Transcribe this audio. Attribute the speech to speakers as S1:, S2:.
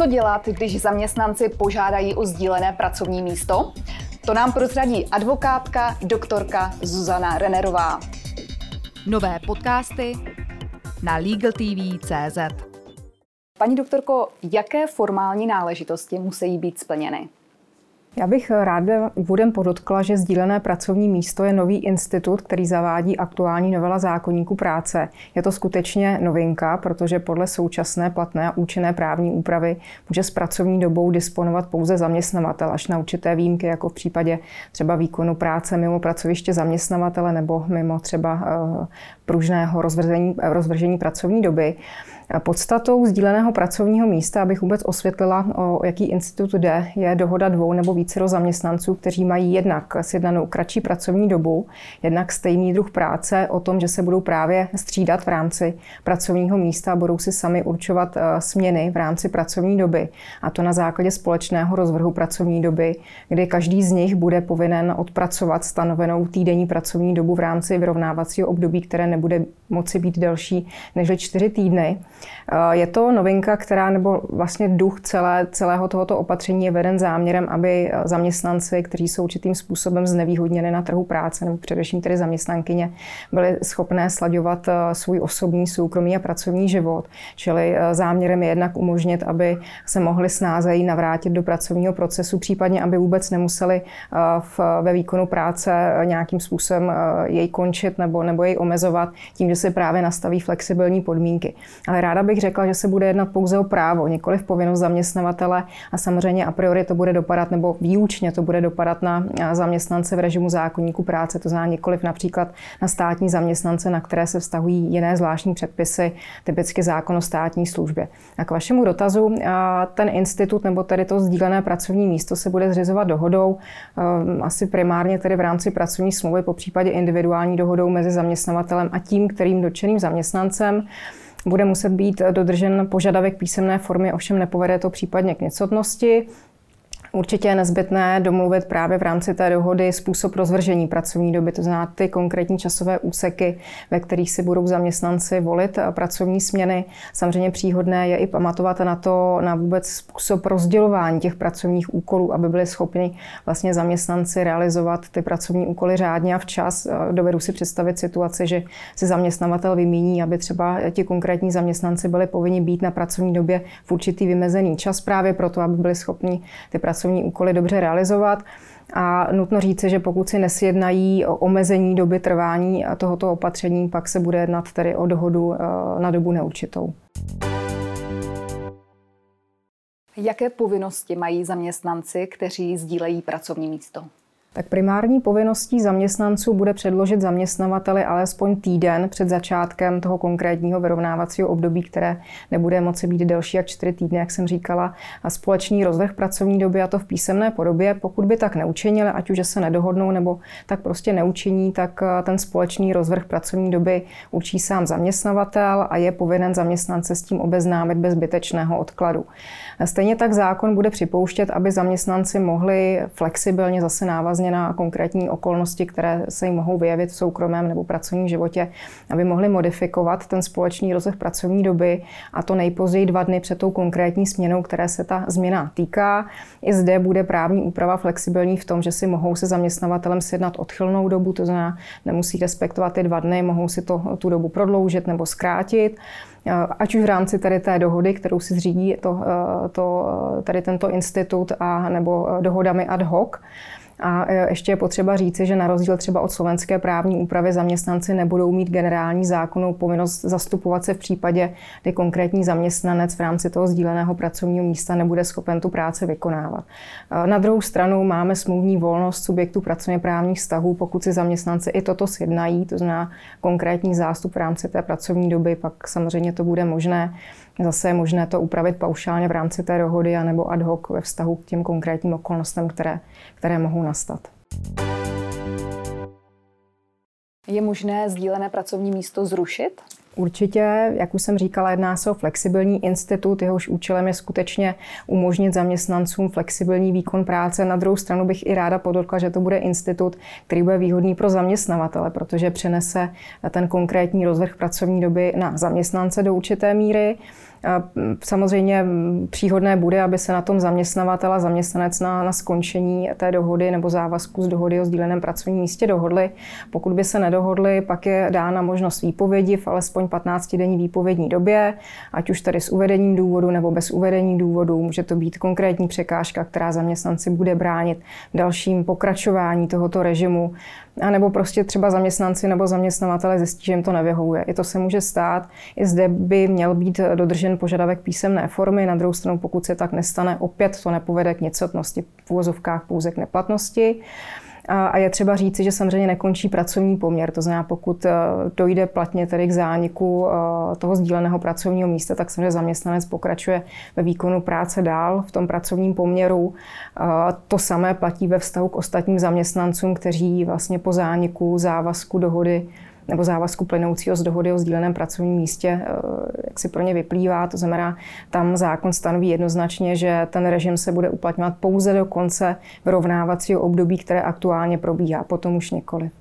S1: Co dělat, když zaměstnanci požádají o sdílené pracovní místo? To nám prozradí advokátka, doktorka Zuzana Renerová.
S2: Nové podcasty na LegalTV.cz
S1: Paní doktorko, jaké formální náležitosti musí být splněny?
S3: Já bych ráda úvodem podotkla, že sdílené pracovní místo je nový institut, který zavádí aktuální novela zákonníku práce. Je to skutečně novinka, protože podle současné platné a účinné právní úpravy může s pracovní dobou disponovat pouze zaměstnavatel, až na určité výjimky, jako v případě třeba výkonu práce mimo pracoviště zaměstnavatele nebo mimo třeba eh, pružného rozvržení, rozvržení pracovní doby. Podstatou sdíleného pracovního místa, abych vůbec osvětlila, o jaký institut jde, je dohoda dvou nebo více zaměstnanců, kteří mají jednak sjednanou kratší pracovní dobu, jednak stejný druh práce o tom, že se budou právě střídat v rámci pracovního místa a budou si sami určovat eh, směny v rámci pracovní doby. A to na základě společného rozvrhu pracovní doby, kdy každý z nich bude povinen odpracovat stanovenou týdenní pracovní dobu v rámci vyrovnávacího období, které nebude moci být delší než čtyři týdny. Eh, je to novinka, která, nebo vlastně duch celé, celého tohoto opatření je veden záměrem, aby eh, zaměstnanci, kteří jsou určitým způsobem znevýhodněni na trhu práce, nebo především tedy zaměstnankyně, byli schopné slaďovat eh, svůj osobní, soukromý a pracovní život. Čili záměrem je jednak umožnit, aby se mohli snázejí navrátit do pracovního procesu, případně aby vůbec nemuseli v, ve výkonu práce nějakým způsobem jej končit nebo, nebo jej omezovat tím, že se právě nastaví flexibilní podmínky. Ale ráda bych řekla, že se bude jednat pouze o právo, nikoli v povinnost zaměstnavatele. A samozřejmě a priori to bude dopadat, nebo výučně to bude dopadat na zaměstnance v režimu zákonníku práce, to znamená nikoli například na státní zaměstnance, na které se vztahují jiné zvláštní předpisy, typicky zákon o státní službě. A k vašemu dotazu, ten institut nebo tedy to sdílené pracovní místo se bude zřizovat dohodou, asi primárně tedy v rámci pracovní smlouvy, po případě individuální dohodou mezi zaměstnavatelem a tím, kterým dotčeným zaměstnancem bude muset být dodržen požadavek písemné formy, ovšem nepovede to případně k nicotnosti. Určitě je nezbytné domluvit právě v rámci té dohody způsob rozvržení pracovní doby, to znamená ty konkrétní časové úseky, ve kterých si budou zaměstnanci volit pracovní směny. Samozřejmě příhodné je i pamatovat na to, na vůbec způsob rozdělování těch pracovních úkolů, aby byli schopni vlastně zaměstnanci realizovat ty pracovní úkoly řádně a včas. Dovedu si představit situaci, že si zaměstnavatel vymíní, aby třeba ti konkrétní zaměstnanci byli povinni být na pracovní době v určitý vymezený čas právě proto, aby byli schopni ty pracovní pracovní úkoly dobře realizovat. A nutno říci, že pokud si nesjednají o omezení doby trvání tohoto opatření, pak se bude jednat tedy o dohodu eh, na dobu neurčitou.
S1: Jaké povinnosti mají zaměstnanci, kteří sdílejí pracovní místo?
S3: Tak primární povinností zaměstnanců bude předložit zaměstnavateli alespoň týden před začátkem toho konkrétního vyrovnávacího období, které nebude moci být delší jak čtyři týdny, jak jsem říkala, a společný rozvrh pracovní doby a to v písemné podobě. Pokud by tak neučinili, ať už se nedohodnou nebo tak prostě neučiní, tak eh, ten společný rozvrh pracovní doby učí sám zaměstnavatel a je povinen zaměstnance s tím obeznámit bez zbytečného odkladu. Stejně tak zákon bude připouštět, aby zaměstnanci mohli flexibilně zase návazně na konkrétní okolnosti, které se jim mohou vyjevit v soukromém nebo pracovním životě, aby mohli modifikovat ten společný rozvrh pracovní doby a to nejpozději dva dny před tou konkrétní směnou, které se ta změna týká. I zde bude právní úprava flexibilní v tom, že si mohou se zaměstnavatelem sjednat odchylnou dobu, to znamená, nemusí respektovat ty dva dny, mohou si to, tu dobu prodloužit nebo zkrátit. Eh, ať už v rámci tady té dohody, kterou si zřídí to, eh, to, eh, tady tento institut, a nebo dohodami ad hoc, a e, ještě je potřeba říci, že na rozdíl třeba od slovenské právní úpravy zaměstnanci nebudou mít generální zákonnou povinnost zastupovat se v případě, kdy konkrétní zaměstnanec v rámci toho sdíleného pracovního místa nebude schopen tu práci vykonávat. E, na druhou stranu máme smluvní volnost subjektů pracovně právních vztahů, pokud si zaměstnanci i toto sjednají, to znamená konkrétní zástup v rámci té pracovní doby, pak samozřejmě to bude možné. Zase je možné to upravit paušálně v rámci té dohody anebo ad hoc ve vztahu k těm konkrétním okolnostem, které, které mohou nastat.
S1: Je možné sdílené pracovní místo zrušit?
S3: Určitě, jak už jsem říkala, jedná se o flexibilní institut, jehož účelem je skutečně umožnit zaměstnancům flexibilní výkon práce. Na druhou stranu bych i ráda podotkla, že to bude institut, který bude výhodný pro zaměstnavatele, protože přenese ten konkrétní rozvrh pracovní doby na zaměstnance do určité míry. Samozřejmě příhodné bude, aby se na tom zaměstnavatel a zaměstnanec na, na skončení té dohody nebo závazku z dohody o sdíleném pracovním místě dohodli. Pokud by se nedohodli, pak je dána možnost výpovědi v alespoň 15-denní výpovědní době, ať už tady s uvedením důvodu nebo bez uvedení důvodu. Může to být konkrétní překážka, která zaměstnanci bude bránit v dalším pokračování tohoto režimu. A nebo prostě třeba zaměstnanci nebo zaměstnavatele zjistí, že jim to nevyhovuje. I to se může stát. I zde by měl být dodržen požadavek písemné formy. Na druhou stranu, pokud se tak nestane, opět to nepovede k nicotnosti, v úvozovkách pouze k neplatnosti. A je třeba říci, že samozřejmě nekončí pracovní poměr. To znamená, pokud eh, dojde platně tedy k zániku eh, toho sdíleného pracovního místa, tak samozřejmě zaměstnanec pokračuje ve výkonu práce dál v tom pracovním poměru. To samé platí ve vztahu k ostatním zaměstnancům, kteří vlastně po zániku závazku dohody nebo závazku plynoucího z dohody o sdíleném pracovním místě, eh, jak si pro ně vyplývá. To znamená, tam zákon stanoví jednoznačně, že ten režim se bude uplatňovat pouze do konce vyrovnávacího období, které aktuálně probíhá, potom už nikoliv.